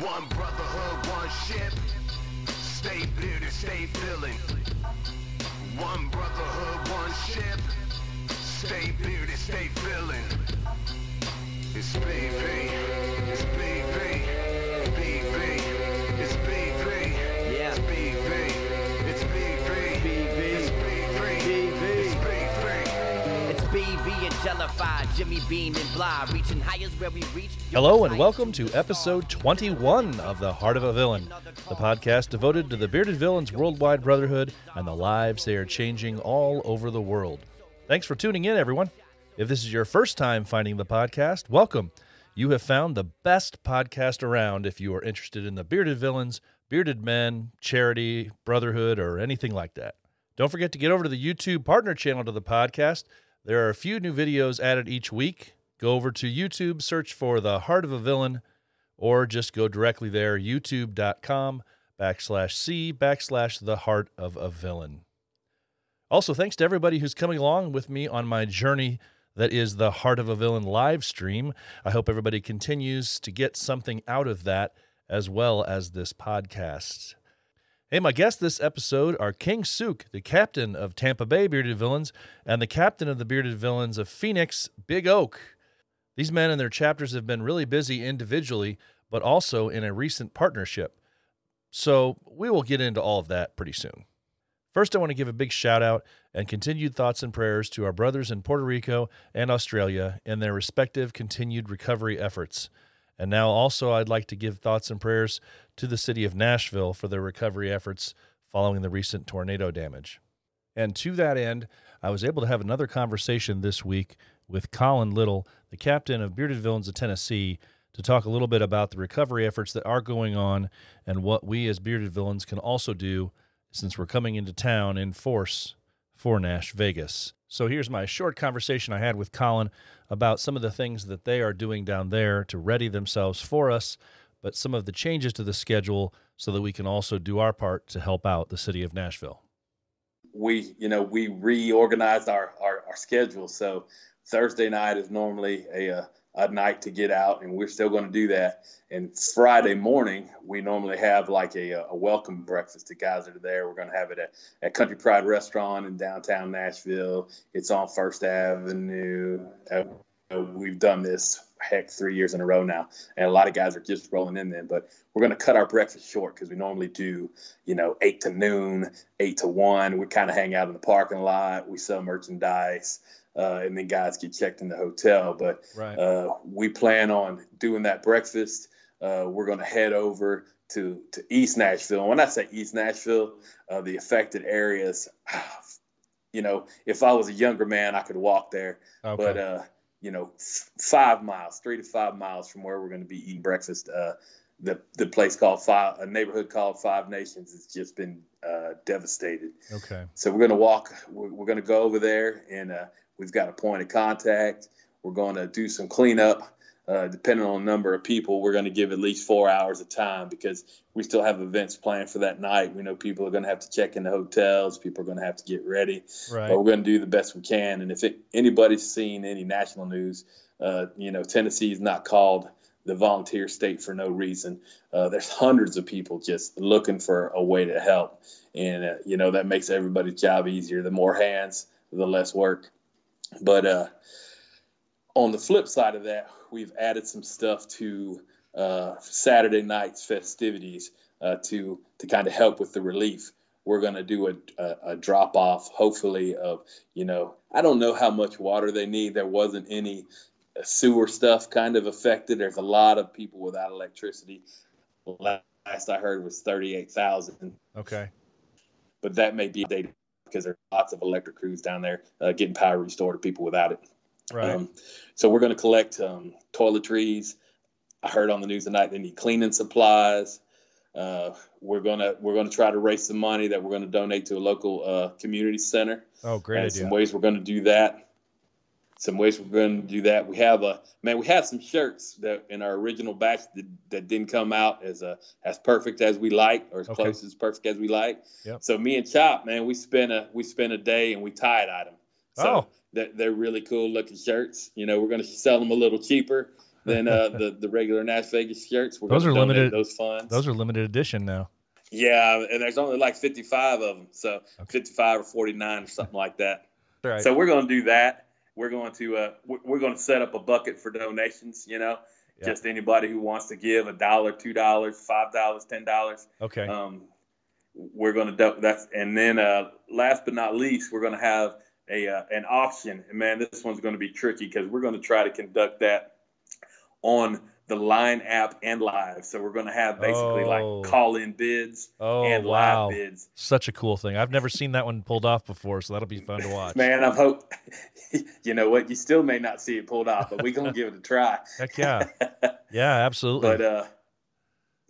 One brotherhood, one ship. Stay bearded, stay feeling. One brotherhood, one ship. Stay bearded, stay feeling. It's BV. It's BV. BV. And Jimmy Bean and Blah, reaching highest where we reach. Hello and welcome to episode 21 of The Heart of a Villain, the podcast devoted to the bearded villains' worldwide brotherhood and the lives they are changing all over the world. Thanks for tuning in, everyone. If this is your first time finding the podcast, welcome. You have found the best podcast around if you are interested in the bearded villains, bearded men, charity, brotherhood, or anything like that. Don't forget to get over to the YouTube partner channel to the podcast. There are a few new videos added each week. Go over to YouTube, search for The Heart of a Villain, or just go directly there, youtube.com backslash C backslash The Heart of a Villain. Also, thanks to everybody who's coming along with me on my journey that is the Heart of a Villain live stream. I hope everybody continues to get something out of that as well as this podcast. Hey, my guests this episode are King Suke, the captain of Tampa Bay Bearded Villains, and the captain of the Bearded Villains of Phoenix, Big Oak. These men and their chapters have been really busy individually, but also in a recent partnership. So we will get into all of that pretty soon. First, I want to give a big shout out and continued thoughts and prayers to our brothers in Puerto Rico and Australia in their respective continued recovery efforts. And now, also, I'd like to give thoughts and prayers to the city of Nashville for their recovery efforts following the recent tornado damage. And to that end, I was able to have another conversation this week with Colin Little, the captain of Bearded Villains of Tennessee, to talk a little bit about the recovery efforts that are going on and what we as Bearded Villains can also do since we're coming into town in force for Nash Vegas. So here's my short conversation I had with Colin about some of the things that they are doing down there to ready themselves for us, but some of the changes to the schedule so that we can also do our part to help out the city of Nashville. we you know we reorganized our our, our schedule so thursday night is normally a, a a night to get out and we're still going to do that. And friday morning we normally have like a, a welcome breakfast. The guys that are there we're going to have it at, at country pride restaurant in downtown nashville. It's on first avenue. Uh, we've done this heck three years in a row now and a lot of guys are just rolling in then but we're going to cut our breakfast short because we normally do you know eight to noon eight to one. We kind of hang out in the parking lot. We sell merchandise uh, and then guys get checked in the hotel but Right. uh, we plan on doing that breakfast uh, we're going to head over to to east nashville and when i say east nashville uh, the affected areas you know if i was a younger man i could walk there Okay. but uh, you know, f- five miles, three to five miles from where we're going to be eating breakfast. Uh, the the place called Five, a neighborhood called Five Nations, has just been uh, devastated. okay. So we're going to walk. We're, we're going to go over there, and uh, we've got a point of contact. We're going to do some cleanup. Uh, depending on the number of people, we're going to give at least four hours of time because we still have events planned for that night. We know people are going to have to check in the hotels. People are going to have to get ready Right. but we're going to do the best we can. And if it, anybody's seen any national news, uh, you know, Tennessee is not called the volunteer state for no reason. Uh, there's hundreds of people just looking for a way to help. And, uh, you know, that makes everybody's job easier. The more hands, the less work. But uh, on the flip side of that, we've added some stuff to uh, Saturday night's festivities uh, to to kind of help with the relief. We're going to do a, a, a drop off, hopefully, of you know I don't know how much water they need. There wasn't any uh, sewer stuff kind of affected. There's a lot of people without electricity. Last I heard was thirty eight thousand Okay. but that may be dated because there are lots of electric crews down there uh, getting power restored to people without it. Right. Um, so we're going to collect um, toiletries. I heard on the news tonight they need cleaning supplies. Uh, we're gonna we're gonna try to raise some money that we're gonna donate to a local uh, community center. oh, great and idea. some ways we're gonna do that. Some ways we're gonna do that. We have a man. We have some shirts that in our original batch that, that didn't come out as a as perfect as we like or as Okay. close as perfect as we like. Yep. So me and Chop, man, we spent a we spent a day and we tie dyed them. So Oh. they're, they're really cool looking shirts. You know, we're gonna sell them a little cheaper than uh, the the regular Nash Vegas shirts. We're Those are limited- Those funds. Those are limited edition now. yeah, and there's only like 55 of them, so Okay. 55 or 49 or something like that. Right. So we're going to do that. We're going to uh, we're- going to set up a bucket for donations. You know, Yeah. just anybody who wants to give a dollar, two dollars, five dollars, ten dollars. okay. Um, we're going to do that's and then uh, last but not least, we're going to have a uh, an auction. And man, this one's going to be tricky because we're going to try to conduct that on the Line app and live. So we're going to have basically Oh. like call in bids oh and wow. live bids. Such a cool thing. I've never seen that one pulled off before, so that'll be fun to watch. Man, I hope you know what. You still may not see it pulled off, but we're gonna give it a try. Heck yeah. Yeah, absolutely. but uh,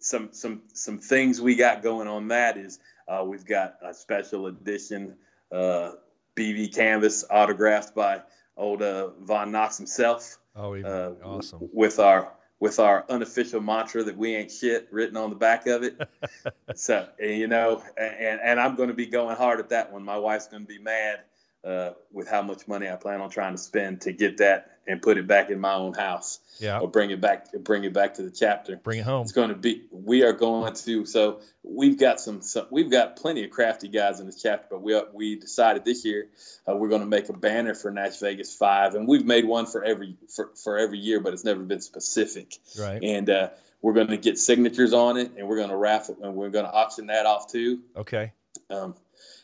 some some some things we got going on that is uh, we've got a special edition uh, BV canvas autographed by old uh, Von Knox himself. oh, even Uh, awesome. With our with our unofficial mantra that we ain't shit written on the back of it. so you know, and and I'm going to be going hard at that one. My wife's going to be mad uh, with how much money I plan on trying to spend to get that and put it back in my own house Yeah. or bring it back bring it back to the chapter. Bring it home. It's going to be. We are going to. So we've got some. some we've got plenty of crafty guys in this chapter, but we we decided this year uh, we're going to make a banner for Nash Vegas Five, and we've made one for every for, for every year, but it's never been specific. Right. And uh, we're going to get signatures on it, and we're going to raffle, and we're going to auction that off too. Okay. Um,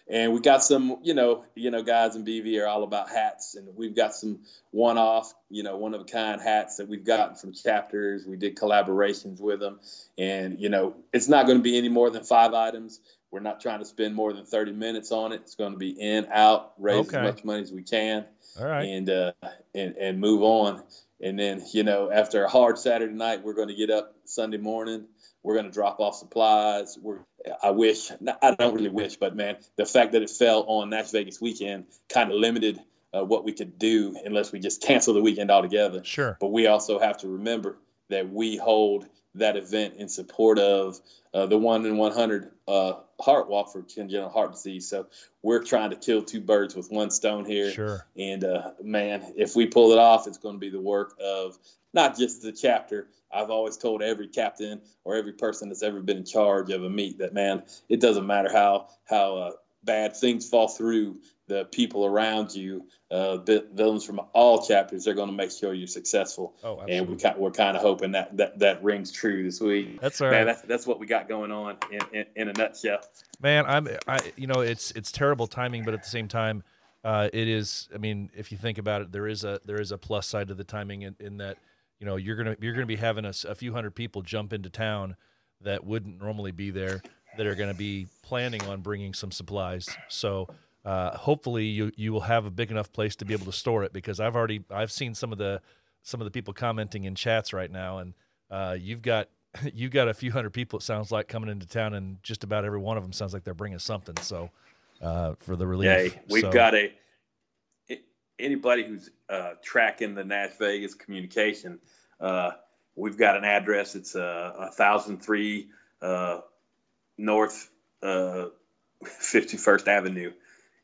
and we got some, you know, you know, guys in BV are all about hats, and we've got some one-off, you know, one-of-a-kind hats that we've gotten from chapters. We did collaborations with them, and you know, it's not going to be any more than five items. We're not trying to spend more than 30 minutes on it. It's going to be in, out, raise Okay. as much money as we can, All right. and uh, and and move on. And then, you know, after a hard Saturday night, we're going to get up Sunday morning. We're going to drop off supplies. We're, I wish, I don't really wish, but man, the fact that it fell on Nash Vegas weekend kind of limited uh, what we could do unless we just cancel the weekend altogether. Sure. But we also have to remember that we hold that event in support of uh, the one in 100 uh, heart walk for congenital heart disease. So we're trying to kill two birds with one stone here. Sure. And uh, man, if we pull it off, it's going to be the work of not just the chapter. I've always told every captain or every person that's ever been in charge of a meet that man, it doesn't matter how how uh, bad things fall through. The people around you, uh, villains from all chapters, they're going to make sure you're successful. Oh, And we absolutely. we're kind of hoping that, that that rings true this week. That's all Man, that's that's what we got going on in, in, in a nutshell. Man, I'm I you know, it's it's terrible timing, but at the same time, uh, it is I mean, if you think about it, there is a there is a plus side to the timing in, in that, you know, you're gonna you're gonna be having a, a few hundred people jump into town that wouldn't normally be there that are gonna be planning on bringing some supplies. So uh, hopefully you you will have a big enough place to be able to store it because I've already I've seen some of the some of the people commenting in chats right now and uh, you've got you've got a few hundred people it sounds like coming into town and just about every one of them sounds like they're bringing something. So uh, for the relief. Yeah, we've So- got a a- anybody who's uh, tracking the Nash Vegas communication. Uh, we've got an address. It's uh, a thousand three uh, North uh, Fifty First Avenue,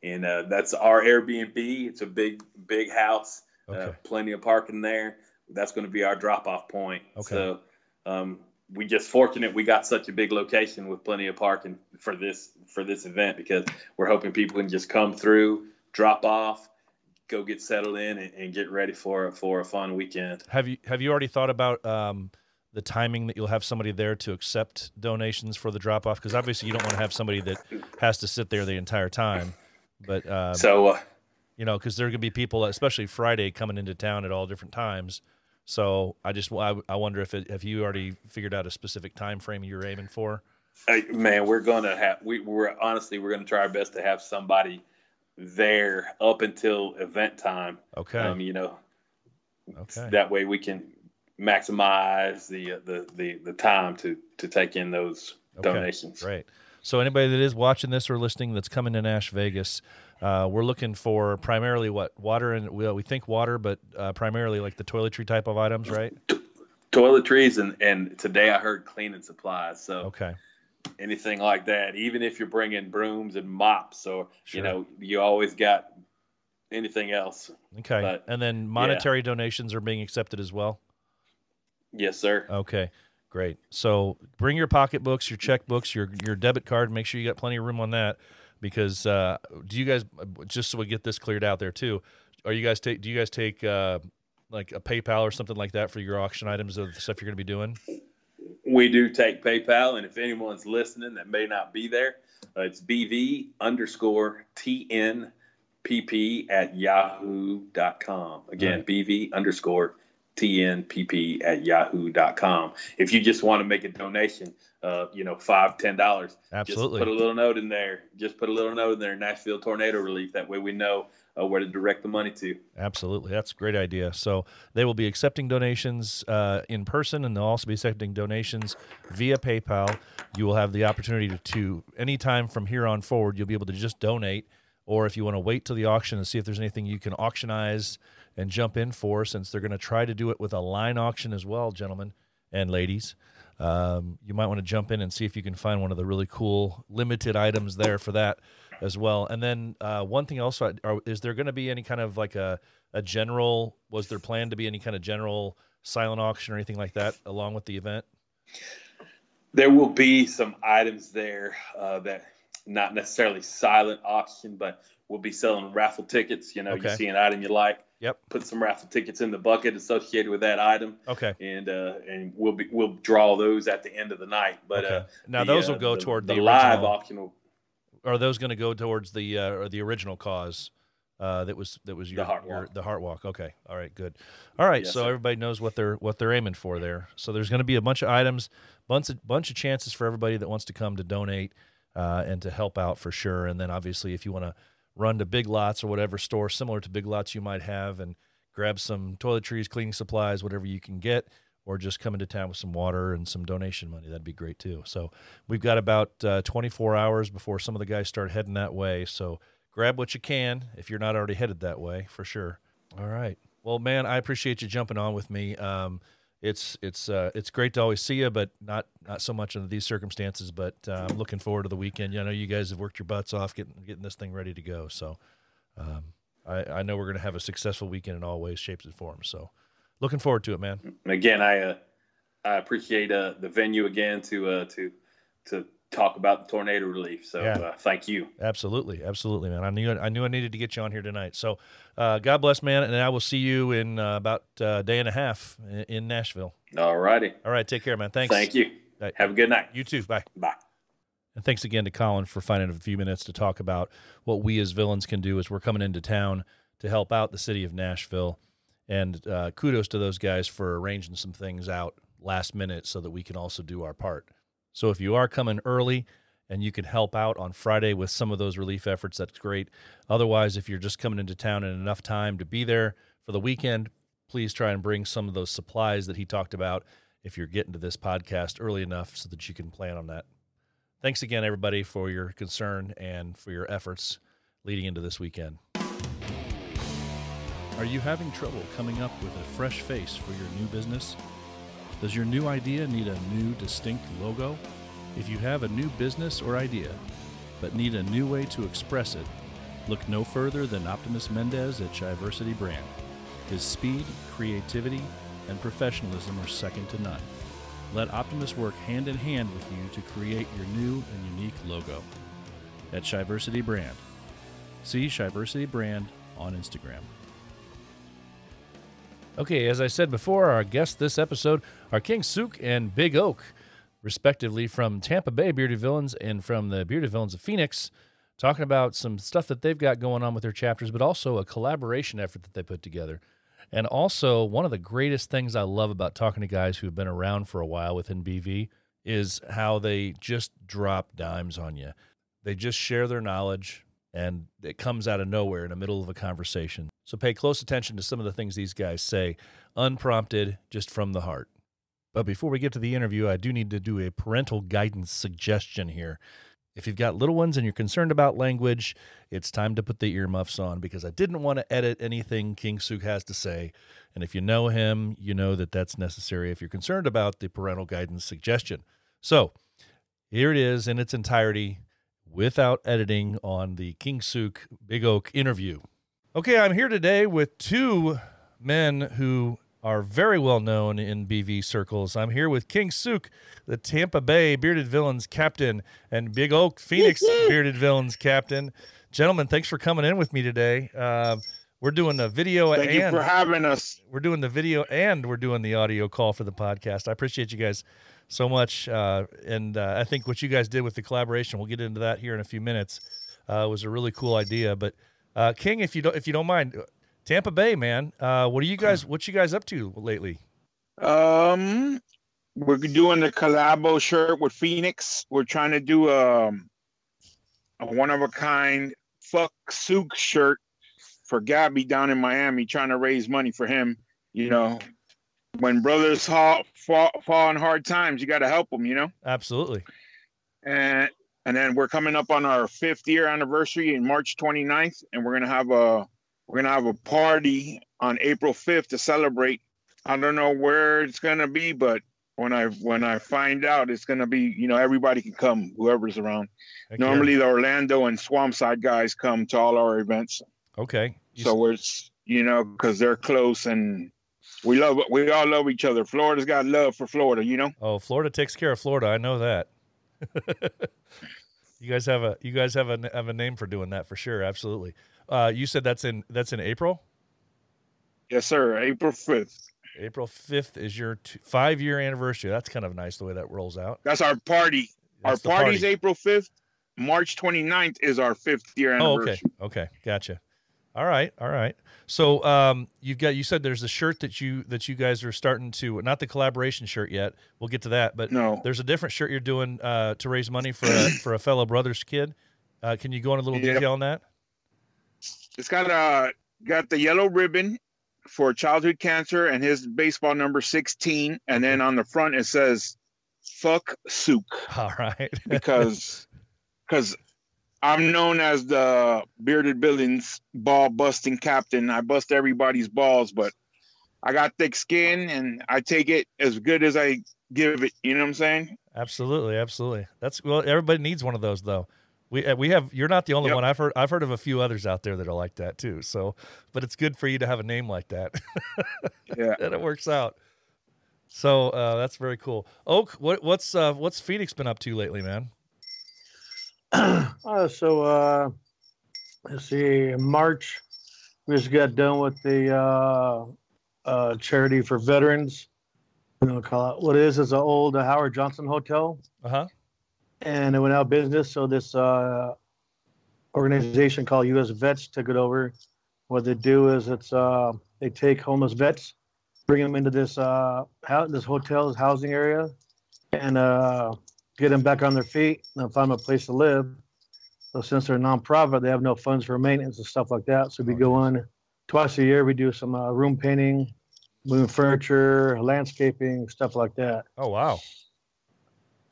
and uh, that's our Airbnb. It's a big big house. Uh, Okay. plenty of parking there. That's going to be our drop off point. Okay. So um, we just fortunate we got such a big location with plenty of parking for this for this event because we're hoping people can just come through, drop off, go get settled in, and, and get ready for for a fun weekend. have you have you already thought about um, the timing that you'll have somebody there to accept donations for the drop off because obviously you don't want to have somebody that has to sit there the entire time but uh, So uh, you know because there are going to be people especially friday coming into town at all different times. So i just i, I wonder if it, if you already figured out a specific time frame you're aiming for? Hey, man, we're gonna have we, we're honestly we're gonna try our best to have somebody there up until event time. okay Um, you know, okay that way we can maximize the uh, the the the time to to take in those Okay, donations. Right. So anybody that is watching this or listening that's coming to Nash Vegas, uh, we're looking for primarily what water and we, we think water, but uh, primarily like the toiletry type of items, right? Toiletries and and today I heard cleaning supplies. So Okay. Anything like that, even if you're bringing brooms and mops, or Sure. you know, you always got anything else. Okay. But, and then monetary donations are being accepted as well. Yes, sir. Okay, great. So bring your pocketbooks, your checkbooks, your your debit card. Make sure you got plenty of room on that. Because uh, do you guys just so we get this cleared out there too? Are you guys take? Do you guys take uh, like a PayPal or something like that for your auction items of the stuff you're going to be doing? We do take PayPal, and if anyone's listening that may not be there, uh, it's BV underscore TNPP at yahoo.com. Again, Right. BV underscore TNPP at yahoo.com. If you just want to make a donation, uh, you know, five, ten dollars, Absolutely. just put a little note in there. Just put a little note in there, Nashville Tornado Relief. That way we know uh, where to direct the money to. Absolutely, that's a great idea. So they will be accepting donations uh, in person, and they'll also be accepting donations via PayPal. You will have the opportunity to, to anytime from here on forward, you'll be able to just donate, or if you want to wait till the auction and see if there's anything you can auctionize and jump in for, since they're going to try to do it with a line auction as well, gentlemen and ladies. Um, you might want to jump in and see if you can find one of the really cool limited items there for that as well. And then uh, one thing also, are, is there going to be any kind of like a, a general, was there planned to be any kind of general silent auction or anything like that along with the event? There will be some items there uh, that not necessarily silent auction, but we'll be selling raffle tickets. You know, Okay. you see an item you like, Yep. put some raffle tickets in the bucket associated with that item, Okay. and uh, and we'll be we'll draw those at the end of the night. But Okay. uh, Now the, those uh, will go the- toward the, the, live auction. Are those going to go towards the uh, or the original cause? Uh, that was that was your, Heart your Walk. the heart walk. Okay, all right, good. All right, Yes, so sir. everybody knows what they're what they're aiming for there. So there's going to be a bunch of items, bunch of bunch of chances for everybody that wants to come to donate uh, and to help out for sure. And then obviously, if you want to run to Big Lots or whatever store similar to Big Lots you might have and grab some toiletries, cleaning supplies, whatever you can get, or just come into town with some water and some donation money. That'd be great too. So we've got about uh, 24 hours before some of the guys start heading that way. So grab what you can if you're not already headed that way for sure. All right. Well, man, I appreciate you jumping on with me. Um, it's it's uh, it's great to always see you, but not not so much under these circumstances. But uh, I'm looking forward to the weekend. You know, you guys have worked your butts off getting getting this thing ready to go. So um, I, I know we're going to have a successful weekend in all ways, shapes, and forms. So looking forward to it, man. again, I uh, I appreciate uh, the venue again to uh, to to talk about the tornado relief. So Yeah. uh, thank you. Absolutely, absolutely, man. I knew I knew I needed to get you on here tonight. So, uh, God bless, man, and I will see you in uh, about uh, a day and a half in, in Nashville. All righty. All right, take care, man. Thanks. Thank you. Right. Have a good night. You too. Bye. Bye. And thanks again to Colin for finding a few minutes to talk about what we as villains can do as we're coming into town to help out the city of Nashville. And uh, kudos to those guys for arranging some things out last minute so that we can also do our part. So if you are coming early and you can help out on Friday with some of those relief efforts, that's great. Otherwise, if you're just coming into town in enough time to be there for the weekend, please try and bring some of those supplies that he talked about if you're getting to this podcast early enough so that you can plan on that. Thanks again, everybody, for your concern and for your efforts leading into this weekend. Are you having trouble coming up with a fresh face for your new business? Does your new idea need a new, distinct logo? If you have a new business or idea, but need a new way to express it, look no further than Optimus Mendez at Chiversity Brand. His speed, creativity, and professionalism are second to none. Let Optimus work hand in hand with you to create your new and unique logo. At Chiversity Brand. See Chiversity Brand on Instagram. Okay, as I said before, our guest this episode are King Suke and Big Oak, respectively from Tampa Bay Bearded Villains and from the Bearded Villains of Phoenix, talking about some stuff that they've got going on with their chapters, but also a collaboration effort that they put together. And also, one of the greatest things I love about talking to guys who have been around for a while within BV is how they just drop dimes on you. They just share their knowledge and it comes out of nowhere in the middle of a conversation. So pay close attention to some of the things these guys say, unprompted, just from the heart. But before we get to the interview, I do need to do a parental guidance suggestion here. If you've got little ones and you're concerned about language, it's time to put the earmuffs on because I didn't want to edit anything King Suke has to say. And if you know him, you know that that's necessary if you're concerned about the parental guidance suggestion. So here it is in its entirety without editing on the King Suke Big Oak interview. Okay, I'm here today with two men who are very well known in BV circles. I'm here with King Suke, the Tampa Bay Bearded Villains captain, and Big Oak Phoenix Bearded Villains captain. Gentlemen, thanks for coming in with me today. Uh, we're doing a video Thank and you for having us. we're doing the video and we're doing the audio call for the podcast. I appreciate you guys so much, uh, and uh, I think what you guys did with the collaboration, we'll get into that here in a few minutes, uh, was a really cool idea. But uh, King, if you don't if you don't mind, Tampa Bay, man, uh, what are you guys what you guys up to lately? Um, we're doing the collabo shirt with Phoenix. We're trying to do um, a one of a kind fuck Suke shirt for Gabby down in Miami, trying to raise money for him. You know, when brothers fall, fall, fall in hard times, you got to help them. You know, Absolutely. and and then we're coming up on our fifth year anniversary in March 29th, and we're gonna have a we're gonna have a party on April 5th to celebrate. I don't know where it's gonna be, but when I when I find out, it's gonna be you know everybody can come, whoever's around. Heck yeah. Normally, the Orlando and Swampside guys come to all our events, okay. You so we're you know because they're close and we love we all love each other. Florida's got love for Florida, you know. Oh, Florida takes care of Florida. I know that. you guys have a you guys have a have a name for doing that for sure. Absolutely. Uh, you said that's in that's in April. Yes, sir. April 5th. April fifth is your t- five year anniversary. That's kind of nice the way that rolls out. That's our party. That's our party's party. April 5th. March 29th is our fifth year Oh, anniversary. okay, okay, gotcha. All right, all right. So, um, you've got you said there's a shirt that you that you guys are starting to not the collaboration shirt yet. We'll get to that, but No. there's a different shirt you're doing uh, to raise money for a, for a fellow brother's kid. Uh, can you go into a little Yep. detail on that? It's got uh got the yellow ribbon for childhood cancer and his baseball number 16. And then on the front it says fuck Suke All right. because because I'm known as the bearded villains ball busting captain. I bust everybody's balls, but I got thick skin and I take it as good as I give it. You know what I'm saying? Absolutely, absolutely. That's well. Everybody needs one of those, though. We uh, we have. You're not the only Yep. one. I've heard. I've heard of a few others out there that are like that too. So, but it's good for you to have a name like that, Yeah. and it works out. So uh, that's very cool. Oak, what what's uh, what's Phoenix been up to lately, man? Uh, so uh, let's see, March, we just got done with the uh, uh, charity for veterans. You know, call it what it is is an old uh, Howard Johnson hotel, Uh huh. And it went out of business. So this uh, organization called U.S. Vets took it over. What they do is it's uh, they take homeless vets, bring them into this uh, hou- this hotel's housing area, and uh, get them back on their feet and find them a place to live. So since they're a nonprofit, they have no funds for maintenance and stuff like that. So we go in twice a year. We do some uh, room painting, moving furniture, landscaping, stuff like that. Oh wow.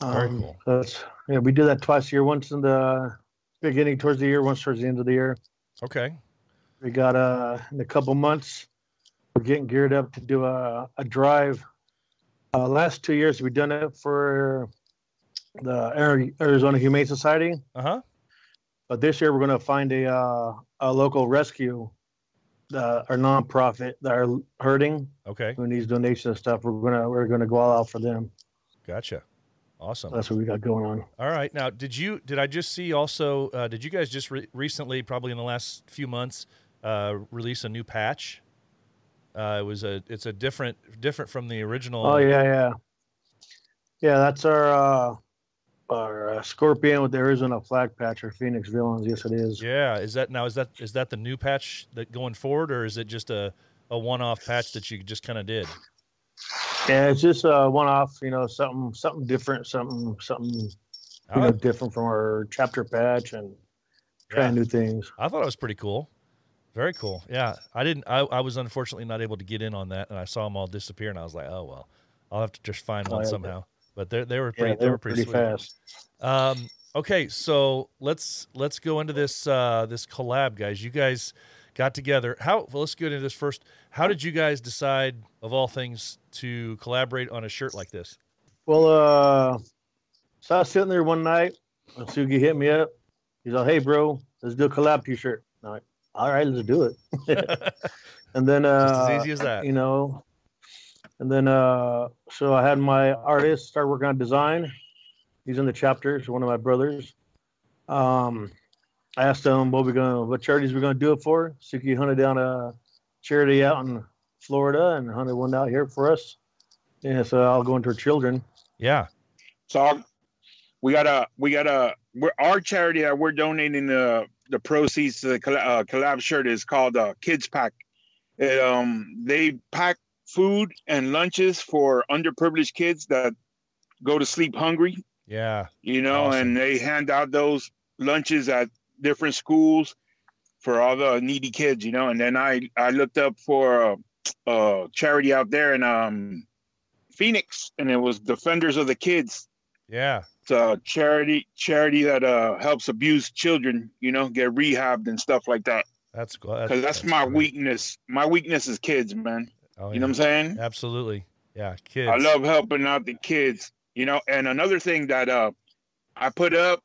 Very Um, cool. So it's, yeah, we do that twice a year. Once in the beginning towards the year, once towards the end of the year. Okay. We got uh in a couple months. We're getting geared up to do a, a drive. Uh, last two years we've done it for the Arizona Humane Society, Uh huh. but this year we're going to find a uh, a local rescue, uh, or nonprofit that are hurting Okay. who needs donations and stuff. We're gonna we're gonna go all out for them. Gotcha. Awesome. That's what we got going on. All right. Now, did you did I just see also? Uh, did you guys just re- recently, probably in the last few months, uh, release a new patch? Uh, it was a it's a different different from the original. Oh yeah, yeah, yeah. That's our uh, our uh, scorpion with the Arizona flag patch or Phoenix villains. Yes, it is. Yeah. Is that now? Is that is that the new patch that going forward, or is it just a a one off patch that you just kind of did? Yeah, it's just a one-off. You know, something something different, something something you know different from our chapter patch and trying Yeah. new things. I thought it was pretty cool. Very cool. Yeah. I didn't. I, I was unfortunately not able to get in on that, and I saw them all disappear, and I was like, oh well, I'll have to just find Oh, one yeah. somehow. But they they were pretty Yeah, they, were pretty, pretty sweet. fast. Um, okay, so let's let's go into this uh, this collab, guys. You guys got together. How? Well, let's get into this first. How did you guys decide, of all things, to collaborate on a shirt like this? Well, uh, so I was sitting there one night, and Sugi hit me up. He's like, "Hey, bro, let's do a collab T-shirt." I'm like, "All right, let's do it." and then, Just uh, as easy as that. you know, And then, uh, so I had my artist start working on design. He's in the chapter. He's one of my brothers. Um, I asked him what we gonna, what charities we're gonna do it for. He hunted down a charity out in Florida and hunted one out here for us. And so I'll go into children. Yeah. So I'll- we got a we got a we're, our charity that we're donating the the proceeds to the colla- uh, collab shirt is called uh, Kids Pack. It, um, they pack food and lunches for underprivileged kids that go to sleep hungry. Yeah. You know, Awesome. and they hand out those lunches at different schools for all the needy kids. You know, and then I I looked up for a, a charity out there in um Phoenix, and it was Defenders of the Kids Yeah. it's a charity charity that uh helps abused children you know get rehabbed and stuff like that That's good. because that's, my great. weakness my weakness is kids man Oh, you know what i'm saying Absolutely. Yeah. Kids. i love helping out the kids you know and another thing that uh i put up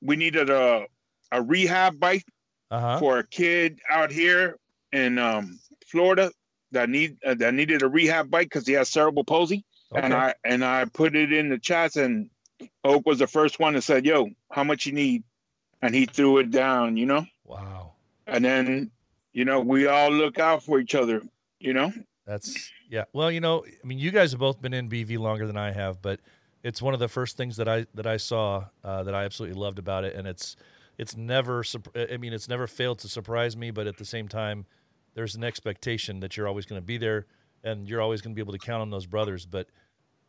we needed a a rehab bike Uh huh. for a kid out here in um florida that need uh, that needed a rehab bike because he has cerebral palsy and I and I put it in the chats, and Oak was the first one that said, "Yo, how much you need?" And he threw it down, you know. Wow. And then, you know, we all look out for each other, you know. That's yeah. Well, you know, I mean, you guys have both been in BV longer than I have, but it's one of the first things that I that I saw uh, that I absolutely loved about it, and it's it's never. I mean, it's never failed to surprise me, but at the same time, there's an expectation that you're always going to be there, and you're always going to be able to count on those brothers. But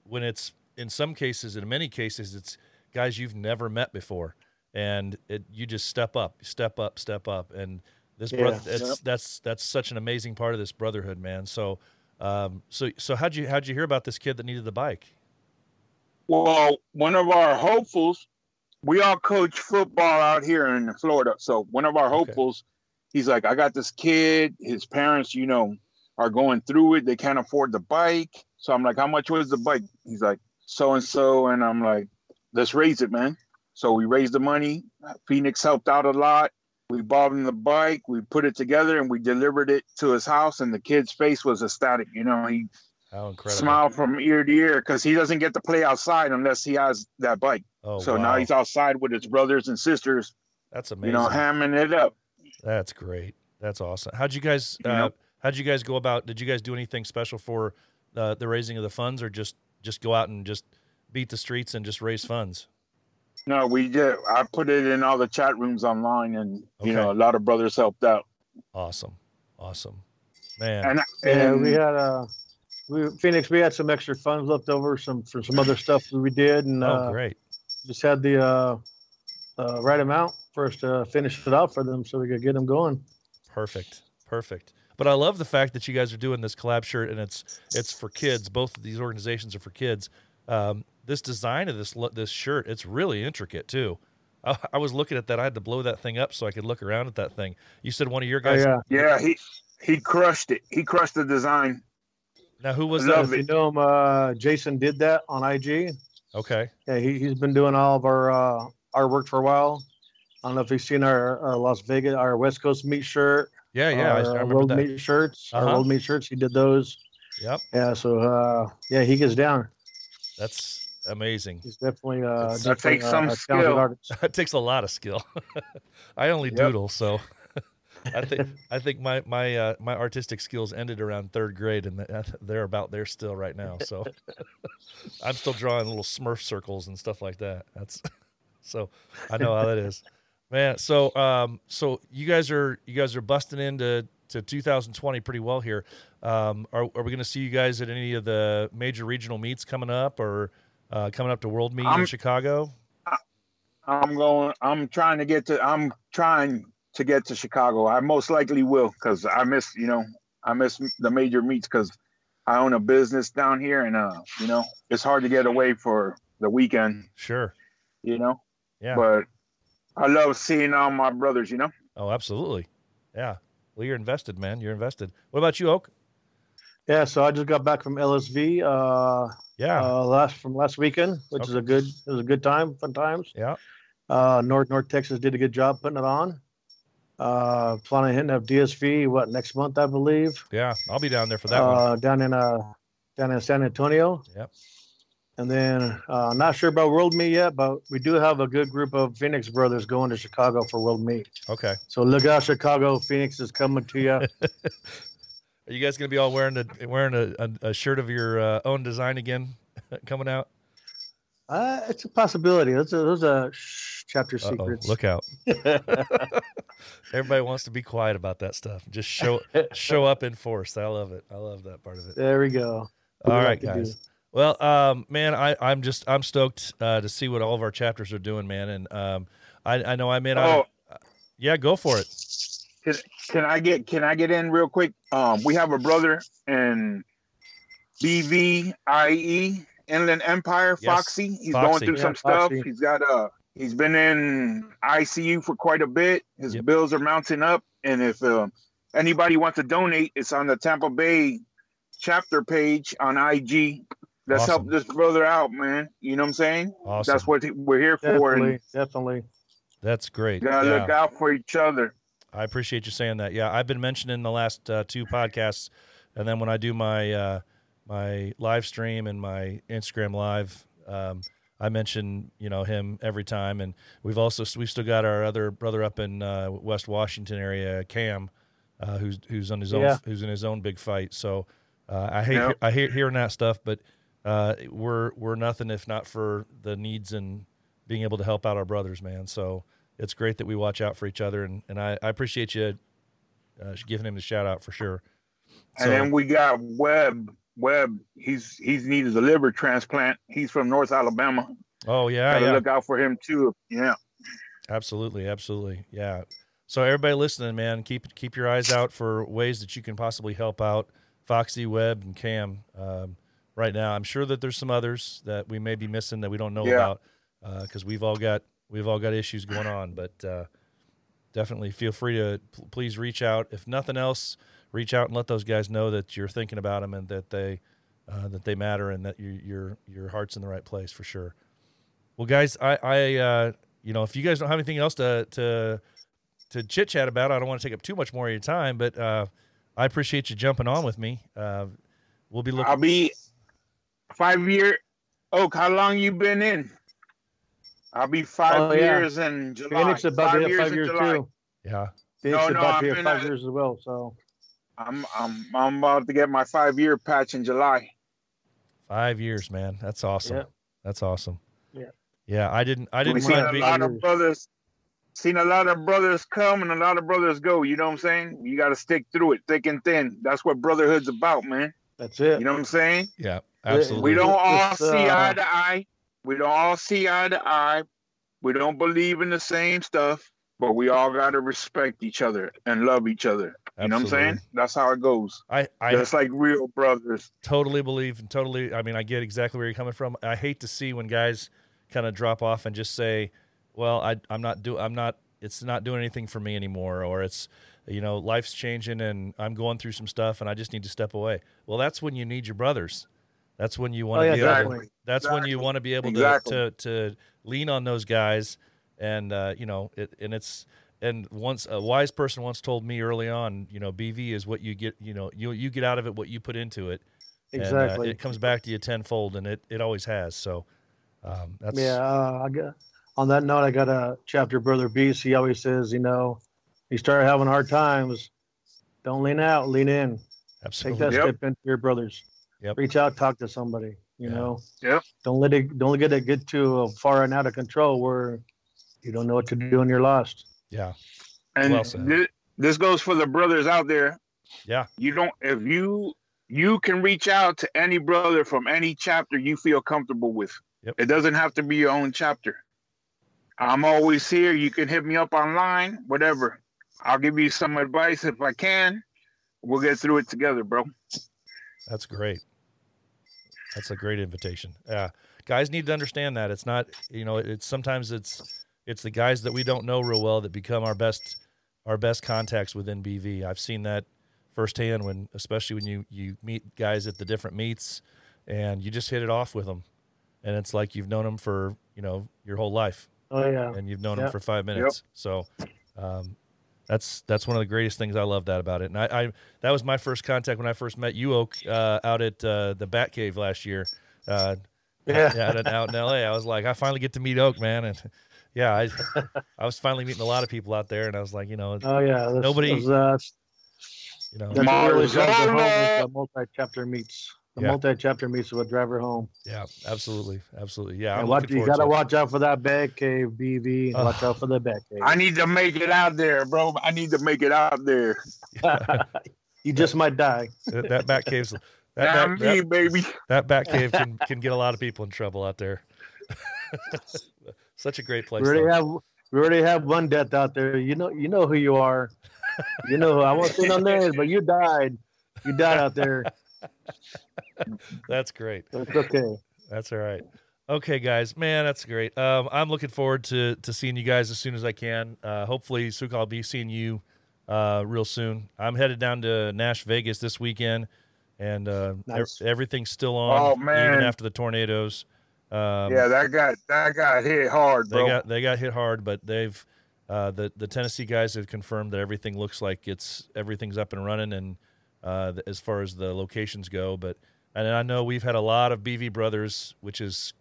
when it's in some cases, in many cases, it's guys you've never met before, and it you just step up, step up, step up, and this Yeah. brother, that's Yep. that's that's such an amazing part of this brotherhood, man. So, um, so so how'd you how'd you hear about this kid that needed the bike? Well, one of our hopefuls, we all coach football out here in Florida. So one of our Okay. hopefuls, he's like, I got this kid. His parents, you know, are going through it. They can't afford the bike. So I'm like, how much was the bike? He's like, so and so. And I'm like, let's raise it, man. So we raised the money. Phoenix helped out a lot. We bought him the bike. We put it together and we delivered it to his house. And the kid's face was ecstatic. You know, he smiled from ear to ear because he doesn't get to play outside unless he has that bike. Oh, so wow. now he's outside with his brothers and sisters, that's amazing. you know, hamming it up. That's great. That's awesome. How'd you guys? You Uh, know? how'd you guys go about? Did you guys do anything special for uh, the raising of the funds, or just just go out and just beat the streets and just raise funds? No, we did. I put it in all the chat rooms online, and you know, a lot of brothers helped out. Awesome, awesome, man. And, Yeah, we had uh, we Phoenix. We had some extra funds left over, some for some other stuff that we did, and oh, uh, great. just had the uh, uh, right amount for us to finish it out for them, so we could get them going. Perfect. Perfect. But I love the fact that you guys are doing this collab shirt and it's it's for kids. Both of these organizations are for kids. Um, this design of this this shirt, it's really intricate too. I, I was looking at that. I had to blow that thing up so I could look around at that thing. You said one of your Oh, guys. yeah, yeah, he he crushed it. He crushed the design. Now who was I that? love you know him, uh, Jason did that on IG. Okay. Yeah, he, he's been doing all of our uh, our work for a while. I don't know if you've seen our, our Las Vegas, our West Coast meat shirt, Yeah, yeah. I, our I remember world that. meat shirts, Uh-huh. our world meat shirts. He did those. Yep. Yeah, so uh, yeah, he gets down. That's amazing. He's definitely uh, That's- That definitely, takes some a skill. artist. it takes a lot of skill. I only Yep. doodle, so I think I think my my uh, my artistic skills ended around third grade, and they're about there still right now. So I'm still drawing little Smurf circles and stuff like that. That's so I know how that is, man. So um, so you guys are you guys are busting into to 2020 pretty well here. Um, are are we going to see you guys at any of the major regional meets coming up, or uh, coming up to World Meet in I'm- Chicago? I'm going. I'm trying to get to. I'm trying to get to Chicago. I most likely will because I miss. You know, I miss the major meets because I own a business down here, and uh, you know, it's hard to get away for the weekend. Sure. You know, Yeah. but I love seeing all my brothers. You know. Oh, absolutely. Yeah. Well, you're invested, man. You're invested. What about you, Oak? Yeah, so I just got back from LSV uh, Yeah. uh, last from last weekend, which is a good it was a good time, fun times. yeah. Uh, North North Texas did a good job putting it on. Uh, planning on hitting up DSV what next month I believe. Yeah. I'll be down there for that one. uh, down in uh down in San Antonio. Yep. And then uh, not sure about World Meet yet, but we do have a good group of Phoenix brothers going to Chicago for World Meet. Okay. So look out, Chicago. Phoenix is coming to you. Are you guys gonna be all wearing a wearing a, a, a shirt of your uh, own design again, coming out? uh, it's a possibility. Those are, those are shh, chapter Uh-oh, secrets. Look out! Everybody wants to be quiet about that stuff. Just show show up in force. I love it. I love that part of it. there we go. All we right, to do. Guys. Well, um, man, I, I'm just I'm stoked uh, to see what all of our chapters are doing, man. And um, I, I know I may not. Oh, Yeah, go for it. can, can I get can I get in real quick? Um, we have a brother in BVIE E, Inland Empire, Yes, Foxy. He's Foxy. going through Yeah, some stuff. Foxy. He's got uh he's been in ICU for quite a bit. His Yep. bills are mounting up, and if um, anybody wants to donate, it's on the Tampa Bay chapter page on IG. Let's Awesome. help this brother out, man. You know what I'm saying? Awesome. That's what we're here for, Definitely, and definitely. That's great. gotta Yeah. look out for each other. I appreciate you saying that. Yeah, I've been mentioning the last uh, two podcasts, and then when I do my uh, my live stream and my Instagram live, um, I mention you know him every time. And we've also we've still got our other brother up in uh, West Washington area, Cam, uh, who's who's on his own Yeah. who's in his own big fight. So uh, I hate Yep. I hate hearing that stuff, but uh, we're we're nothing if not for the needs and being able to help out our brothers, man. So it's great that we watch out for each other, and, and I, I appreciate you uh, giving him the shout out for sure. And then we got Webb. Webb, he's he's needed a liver transplant. He's from North Alabama. oh yeah, Gotta yeah, look out for him too. Yeah. absolutely, absolutely, yeah. So everybody listening, man, keep keep your eyes out for ways that you can possibly help out Foxy, Webb, and Cam. Um, right now, I'm sure that there's some others that we may be missing that we don't know Yeah. about because we've all got we've all got issues going on. But uh, definitely feel free to p- please reach out. If nothing else, reach out and let those guys know that you're thinking about them and that they uh, that they matter and that your your your heart's in the right place for sure. Well, guys, I I uh, you know if you guys don't have anything else to to to chit chat about, I don't want to take up too much more of your time, but uh, I appreciate you jumping on with me. Uh, we'll be looking. I'll be five year Oak, how long you been in? I'll be five Oh, yeah. years in July. Phoenix is about to hit five years too. yeah, Phoenix No, is no, about I'm to hit in five a- years as well. So I'm I'm I'm about to get my five year patch in July. five years, man. That's awesome. Yeah. That's awesome. Yeah. Yeah, I didn't. I We've didn't seen a being. lot of brothers seen a lot of brothers come and a lot of brothers go. You know what I'm saying? You gotta stick through it, thick and thin. That's what brotherhood's about, man. that's it. You know what I'm saying? Yeah, absolutely. We don't all It's, see uh, eye to eye. We don't all see eye to eye. We don't believe in the same stuff, but we all got to respect each other and love each other. You know what I'm saying? That's how it goes. I I Just like real brothers. totally believe and totally. I mean, I get exactly where you're coming from. I hate to see when guys kind of drop off and just say, "Well, I I'm not do I'm not. It's not doing anything for me anymore," or it's you know life's changing and I'm going through some stuff and I just need to step away. Well, that's when you need your brothers. That's when you want Oh, to yeah, be able. definitely. That's when you want to be able Exactly. to, to to lean on those guys, and uh, you know, it, and it's and once a wise person once told me early on, you know, BV is what you get. You know, you you get out of it what you put into it. And, uh, Exactly. it comes back to you tenfold, and it it always has. So, um, that's Yeah, uh, I got, on that note, I got a chapter brother Beast. He always says, you know, you start having hard times, don't lean out, lean in. Absolutely. Take absolutely. that Yep. step into your brothers. Yep. Reach out, talk to somebody. You Yeah. know. Yep. Don't let it. Don't let it get too uh, far and out of control where you don't know what to do and you're lost. Yeah, And Well said. thi- this goes for the brothers out there. Yeah. You don't if you you can reach out to any brother from any chapter you feel comfortable with. Yep. It doesn't have to be your own chapter. I'm always here. You can hit me up online, whatever. I'll give you some advice if I can. We'll get through it together, bro. that's great. That's a great invitation. Yeah, guys need to understand that it's not. You know, it's sometimes it's it's the guys that we don't know real well that become our best our best contacts within BV. I've seen that firsthand when, especially when you you meet guys at the different meets, and you just hit it off with them, and it's like you've known them for you know your whole life, Oh yeah. and you've known them for five minutes. So, um, That's that's one of the greatest things I love that about it. And I, I that was my first contact when I first met you, Oak, uh, out at uh, the Bat Cave last year. Uh, Yeah. yeah, out in, out in L.A. I was like, I finally get to meet Oak, man, and yeah, I I was finally meeting a lot of people out there, and I was like, you know, Oh yeah. That's, Nobody- That's, uh, you know, that's what really drives it home. Marzella. is The multi-chapter meets. The Yeah. multi-chapter meets is what drive her home. yeah, absolutely, absolutely, yeah. I'm and watch, you gotta watch out for that Bat Cave, BV. Ugh. watch out for the Bat Cave. I need to make it out there, bro. I need to make it out there. you just might die. that, that Bat Cave's that, that, me, that, baby. that Bat Cave can can get a lot of people in trouble out there. Such a great place. We already though. have we already have one death out there. You know you know who you are. You know who I won't say no names, but you died. You died out there. That's great. It's okay. That's all right. Okay, guys, man, that's great. Um, I'm looking forward to to seeing you guys as soon as I can. Uh, hopefully, Suke, I'll be seeing you uh, real soon. I'm headed down to Nash Vegas this weekend, and uh, ev- Nice. everything's still on. Oh, man, even after the tornadoes. Um, yeah, that got that got hit hard, they bro. got they got hit hard, but they've uh, the the Tennessee guys have confirmed that everything looks like it's everything's up and running, and uh, as far as the locations go, but and I know we've had a lot of BV brothers, which is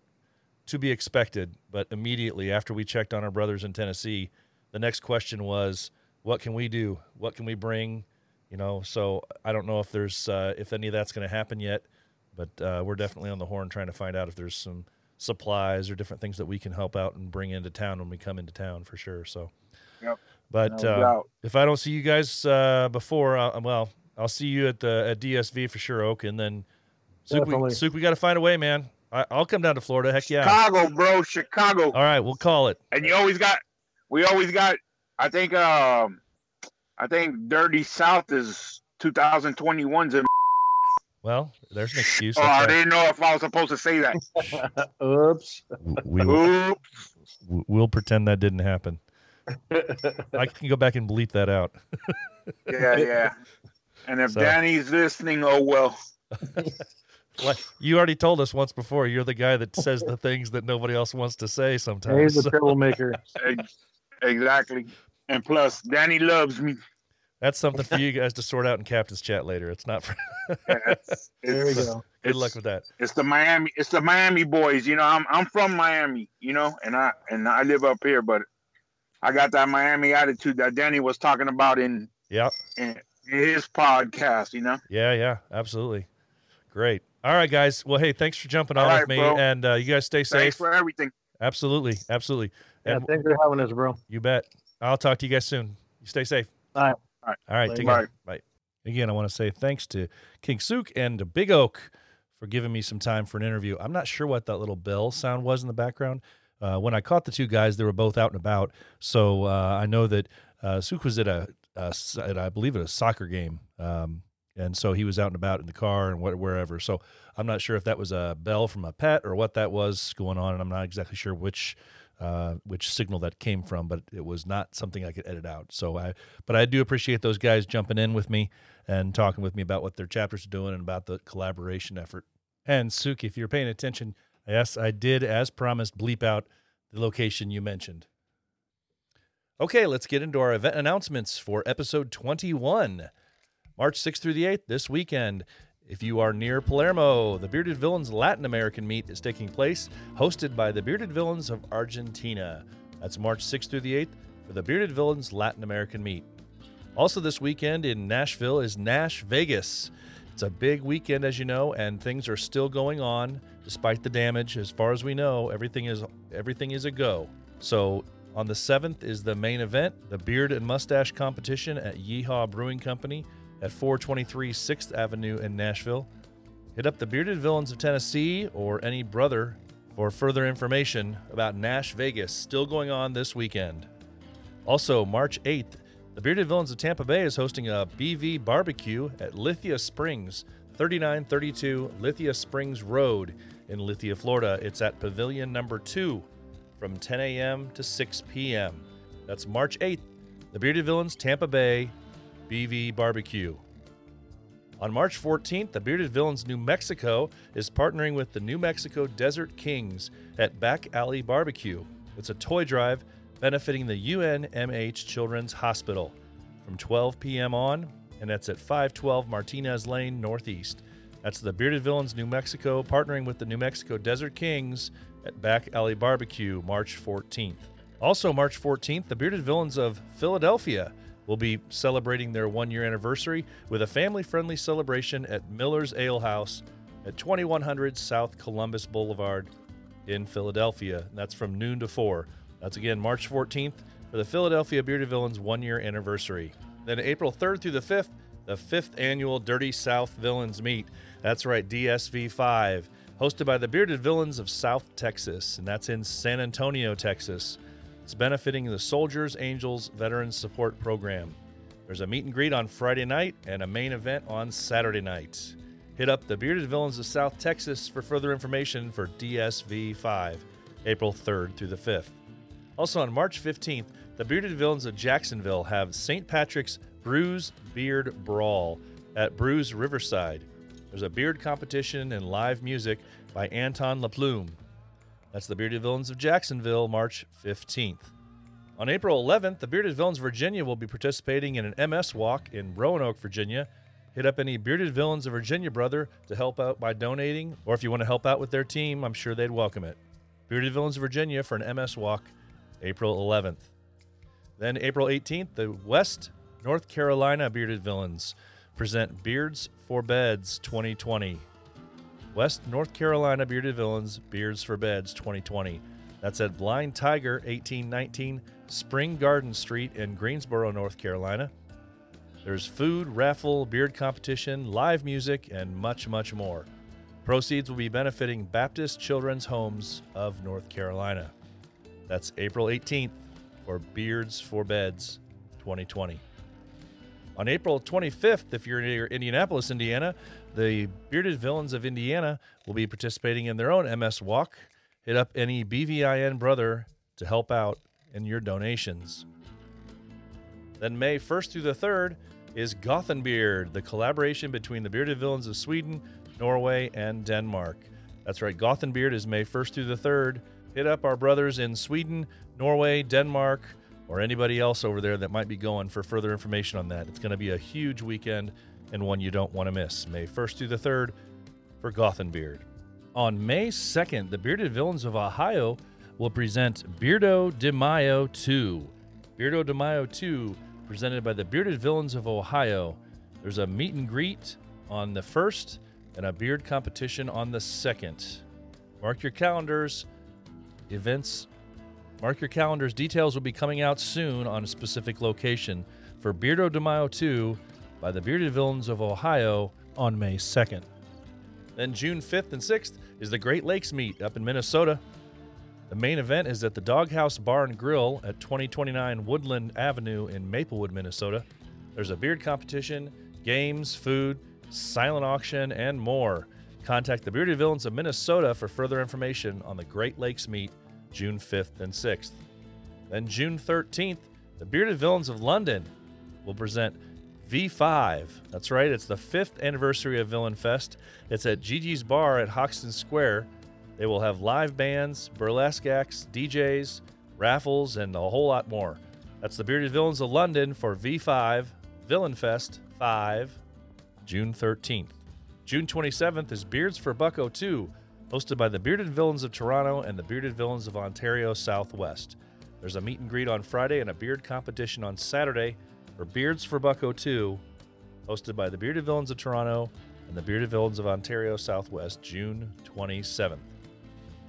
to be expected. But immediately after we checked on our brothers in Tennessee, the next question was, what can we do? What can we bring? You know, so I don't know if there's uh, if any of that's going to happen yet, but uh, we're definitely on the horn trying to find out if there's some supplies or different things that we can help out and bring into town when we come into town for sure. So, Yep. but No uh, if I don't see you guys uh, before, uh, well, I'll see you at the at DSV for sure, Oak, and then Suke, we, Definitely. We got to find a way, man. I, I'll come down to Florida. Heck yeah! Chicago, bro, Chicago. All right, we'll call it. And you always got, we always got. I think, um, I think Dirty South is 2021's. In, Well, there's an excuse. oh, I That's didn't know if I was supposed to say that. Oops. right. we, Oops. we'll pretend that didn't happen. I can go back and bleep that out. Yeah, yeah. And if So- Danny's listening, oh well. Like you already told us once before, you're the guy that says the things that nobody else wants to say sometimes. He's a troublemaker. Exactly. And plus, Danny loves me. That's something for you guys to sort out in captain's chat later. It's not for. Yeah, it's- There we go. Good luck with that. It's the Miami. It's the Miami boys. You know, I'm I'm from Miami. You know, and I and I live up here, but I got that Miami attitude that Danny was talking about in Yeah, in his podcast. You know. yeah, yeah, absolutely. Great. All right, guys. Well, hey, thanks for jumping on All with right, me, bro. and uh, you guys stay safe. Thanks for everything. Absolutely, absolutely. Yeah, And thanks for having us, bro. you bet. I'll talk to you guys soon. You stay safe. All right. All right. All right. Bye. Take care. Bye. Again, I want to say thanks to King Suke and to Big Oak for giving me some time for an interview. I'm not sure what that little bell sound was in the background. Uh, when I caught the two guys, they were both out and about. So uh, I know that uh, Sook was at a, s- at, I believe, at a soccer game. Um, and so he was out and about in the car and what, wherever. So I'm not sure if that was a bell from a pet or what that was going on. And I'm not exactly sure which uh, which signal that came from, but it was not something I could edit out. So I, but I do appreciate those guys jumping in with me and talking with me about what their chapters are doing and about the collaboration effort. And Suki, if you're paying attention, yes, I did, as promised, bleep out the location you mentioned. Okay, let's get into our event announcements for episode 21, March 6th through the 8th, this weekend. If you are near Palermo, the Bearded Villains Latin American meet is taking place, hosted by the Bearded Villains of Argentina. That's March 6th through the 8th for the Bearded Villains Latin American meet. Also, this weekend in Nashville is Nash Vegas. It's a big weekend, as you know, and things are still going on despite the damage. As far as we know, everything is everything is a go. So on the seventh is the main event, the beard and mustache competition at Yeehaw Brewing Company at 423 6th Avenue in Nashville. Hit up the Bearded Villains of Tennessee or any brother for further information about Nash Vegas, still going on this weekend. Also, March 8th, the Bearded Villains of Tampa Bay is hosting a BV barbecue at Lithia Springs, 3932 Lithia Springs Road in Lithia, Florida. It's at Pavilion number 2 from 10 a.m. to 6 p.m. That's March 8th, the Bearded Villains Tampa Bay BV barbecue. On March 14th, the Bearded Villains New Mexico is partnering with the New Mexico Desert Kings at Back Alley Barbecue. It's a toy drive benefiting the UNMH Children's Hospital. from 12 p.m. on, and that's at 512 Martinez Lane Northeast. That's the Bearded Villains New Mexico partnering with the New Mexico Desert Kings at Back Alley Barbecue March 14th. Also, March 14th, the Bearded Villains of Philadelphia will be celebrating their one year anniversary with a family friendly celebration at Miller's Ale House at 2100 South Columbus Boulevard in Philadelphia. That's from noon to 4. That's again March 14th for the Philadelphia Bearded Villains one year anniversary. Then April 3rd through the 5th, the fifth annual Dirty South Villains Meet. That's right, DSV 5, hosted by the Bearded Villains of South Texas, and that's in San Antonio, Texas. It's benefiting the Soldiers Angels Veterans Support Program. There's a meet and greet on Friday night and a main event on Saturday night. Hit up the Bearded Villains of South Texas for further information for DSV 5, April 3rd through the 5th. Also on March 15th, the Bearded Villains of Jacksonville have St. Patrick's Brews Beard Brawl at Brews Riverside. There's a beard competition and live music by Anton LaPlume. That's the Bearded Villains of Jacksonville, March 15th. On April 11th, the Bearded Villains of Virginia will be participating in an MS walk in Roanoke, Virginia. Hit up any Bearded Villains of Virginia brother to help out by donating, or if you want to help out with their team, I'm sure they'd welcome it. Bearded Villains of Virginia for an MS walk, April 11th. Then April 18th, the West North Carolina Bearded Villains present Beards for Beds 2020. West North Carolina Bearded Villains Beards for Beds 2020. That's at Blind Tiger 1819 Spring Garden Street in Greensboro, North Carolina. There's food, raffle, beard competition, live music, and much, much more. Proceeds will be benefiting Baptist Children's Homes of North Carolina. That's April 18th for Beards for Beds 2020. On April 25th, if you're near Indianapolis, Indiana, the Bearded Villains of Indiana will be participating in their own MS Walk. Hit up any BVIN brother to help out in your donations. Then May 1st through the 3rd is Gothenbeard, the collaboration between the Bearded Villains of Sweden, Norway, and Denmark. That's right, Gothenbeard is May 1st through the 3rd. Hit up our brothers in Sweden, Norway, Denmark, or anybody else over there that might be going for further information on that. It's going to be a huge weekend and one you don't want to miss. May 1st through the 3rd for Gothenbeard. On May 2nd, the Bearded Villains of Ohio will present Beardo de Mayo 2. Beardo de Mayo 2, presented by the Bearded Villains of Ohio. There's a meet and greet on the 1st and a beard competition on the 2nd. Mark your calendars. Events Mark your calendars. Details will be coming out soon on a specific location for Beardo de Mayo 2 by the Bearded Villains of Ohio on May 2nd. Then June 5th and 6th is the Great Lakes Meet up in Minnesota. The main event is at the Doghouse Bar and Grill at 2029 Woodland Avenue in Maplewood, Minnesota. There's a beard competition, games, food, silent auction, and more. Contact the Bearded Villains of Minnesota for further information on the Great Lakes Meet June 5th and 6th. Then June 13th, the Bearded Villains of London will present V5. That's right, it's the fifth anniversary of Villain Fest. It's at Gigi's Bar at Hoxton Square. They will have live bands, burlesque acts, DJs, raffles, and a whole lot more. That's the Bearded Villains of London for V5 Villain Fest 5, June 13th. June 27th is Beards for Bucko 2, hosted by the Bearded Villains of Toronto and the Bearded Villains of Ontario Southwest. There's a meet and greet on Friday and a beard competition on Saturday for Beards for Bucko 2, hosted by the Bearded Villains of Toronto and the Bearded Villains of Ontario Southwest, June 27th.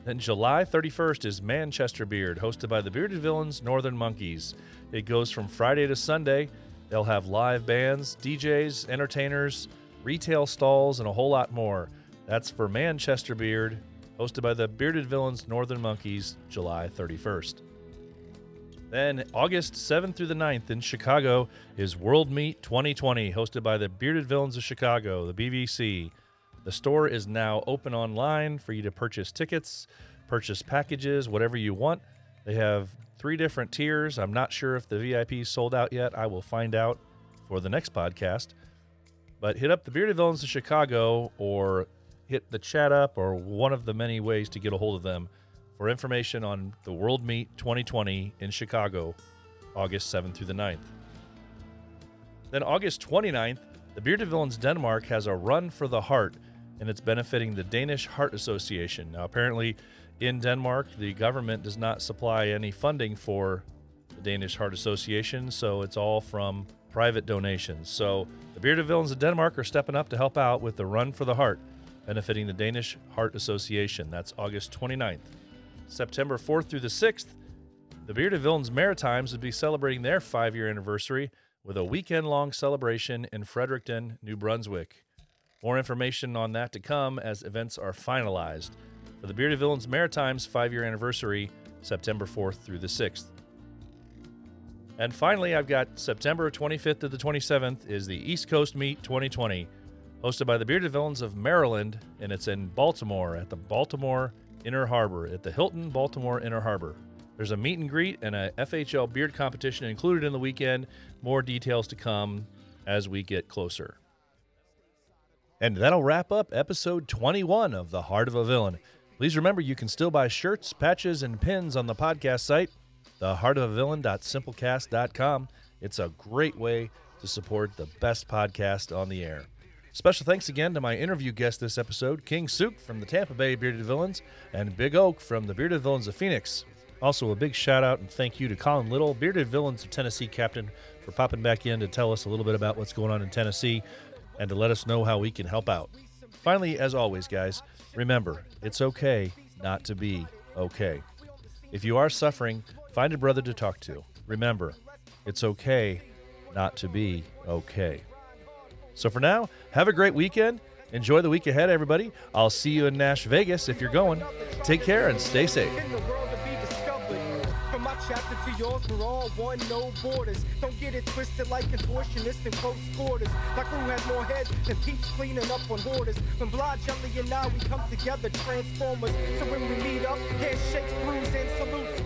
Then July 31st is Manchester Beard, hosted by the Bearded Villains Northern Monkeys. It goes from Friday to Sunday. They'll have live bands, DJs, entertainers, retail stalls, and a whole lot more. That's for Manchester Beard, hosted by the Bearded Villains Northern Monkeys, July 31st. Then August 7th through the 9th in Chicago is World Meet 2020, hosted by the Bearded Villains of Chicago, the BVC. The store is now open online for you to purchase tickets, purchase packages, whatever you want. They have three different tiers. I'm not sure if the VIP sold out yet. I will find out for the next podcast. But hit up the Bearded Villains of Chicago or hit the chat up or one of the many ways to get a hold of them for information on the World Meet 2020 in Chicago, August 7th through the 9th. Then August 29th, the Bearded Villains Denmark has a run for the heart, and it's benefiting the Danish Heart Association. Now, apparently, in Denmark, the government does not supply any funding for the Danish Heart Association, so it's all from private donations. So the Bearded Villains of Denmark are stepping up to help out with the Run for the Heart, benefiting the Danish Heart Association. That's August 29th. September 4th through the 6th, the Bearded Villains Maritimes would be celebrating their five year anniversary with a weekend long celebration in Fredericton, New Brunswick. More information on that to come as events are finalized. For the Bearded Villains Maritimes five year anniversary, September 4th through the 6th. And finally, I've got September 25th to the 27th is the East Coast Meet 2020, hosted by the Bearded Villains of Maryland, and it's in Baltimore at the Baltimore Inner Harbor at the Hilton Baltimore Inner Harbor. There's a meet and greet and a FHL beard competition included in the weekend. More details to come as we get closer. And that'll wrap up episode 21 of The Heart of a Villain. Please remember you can still buy shirts, patches, and pins on the podcast site, theheartofavillain.simplecast.com. It's a great way to support the best podcast on the air. Special thanks again to my interview guest this episode, King Suke from the Tampa Bay Bearded Villains and Big Oak from the Bearded Villains of Phoenix. Also, a big shout out and thank you to Colin Little, Bearded Villains of Tennessee captain, for popping back in to tell us a little bit about what's going on in Tennessee and to let us know how we can help out. Finally, as always, guys, remember it's okay not to be okay. If you are suffering, find a brother to talk to. Remember, it's okay not to be okay. So for now, have a great weekend. Enjoy the week ahead, everybody. I'll see you in Nash Vegas if you're going. Take care and stay safe. in chapter to yours, we're all one, no borders. Don't get it twisted like contortionists and close quarters. My crew has more heads than peeps cleaning up on borders. When Blah, Jelly, and I, we come together, transformers. So when we meet up, handshakes, brews, and salutes.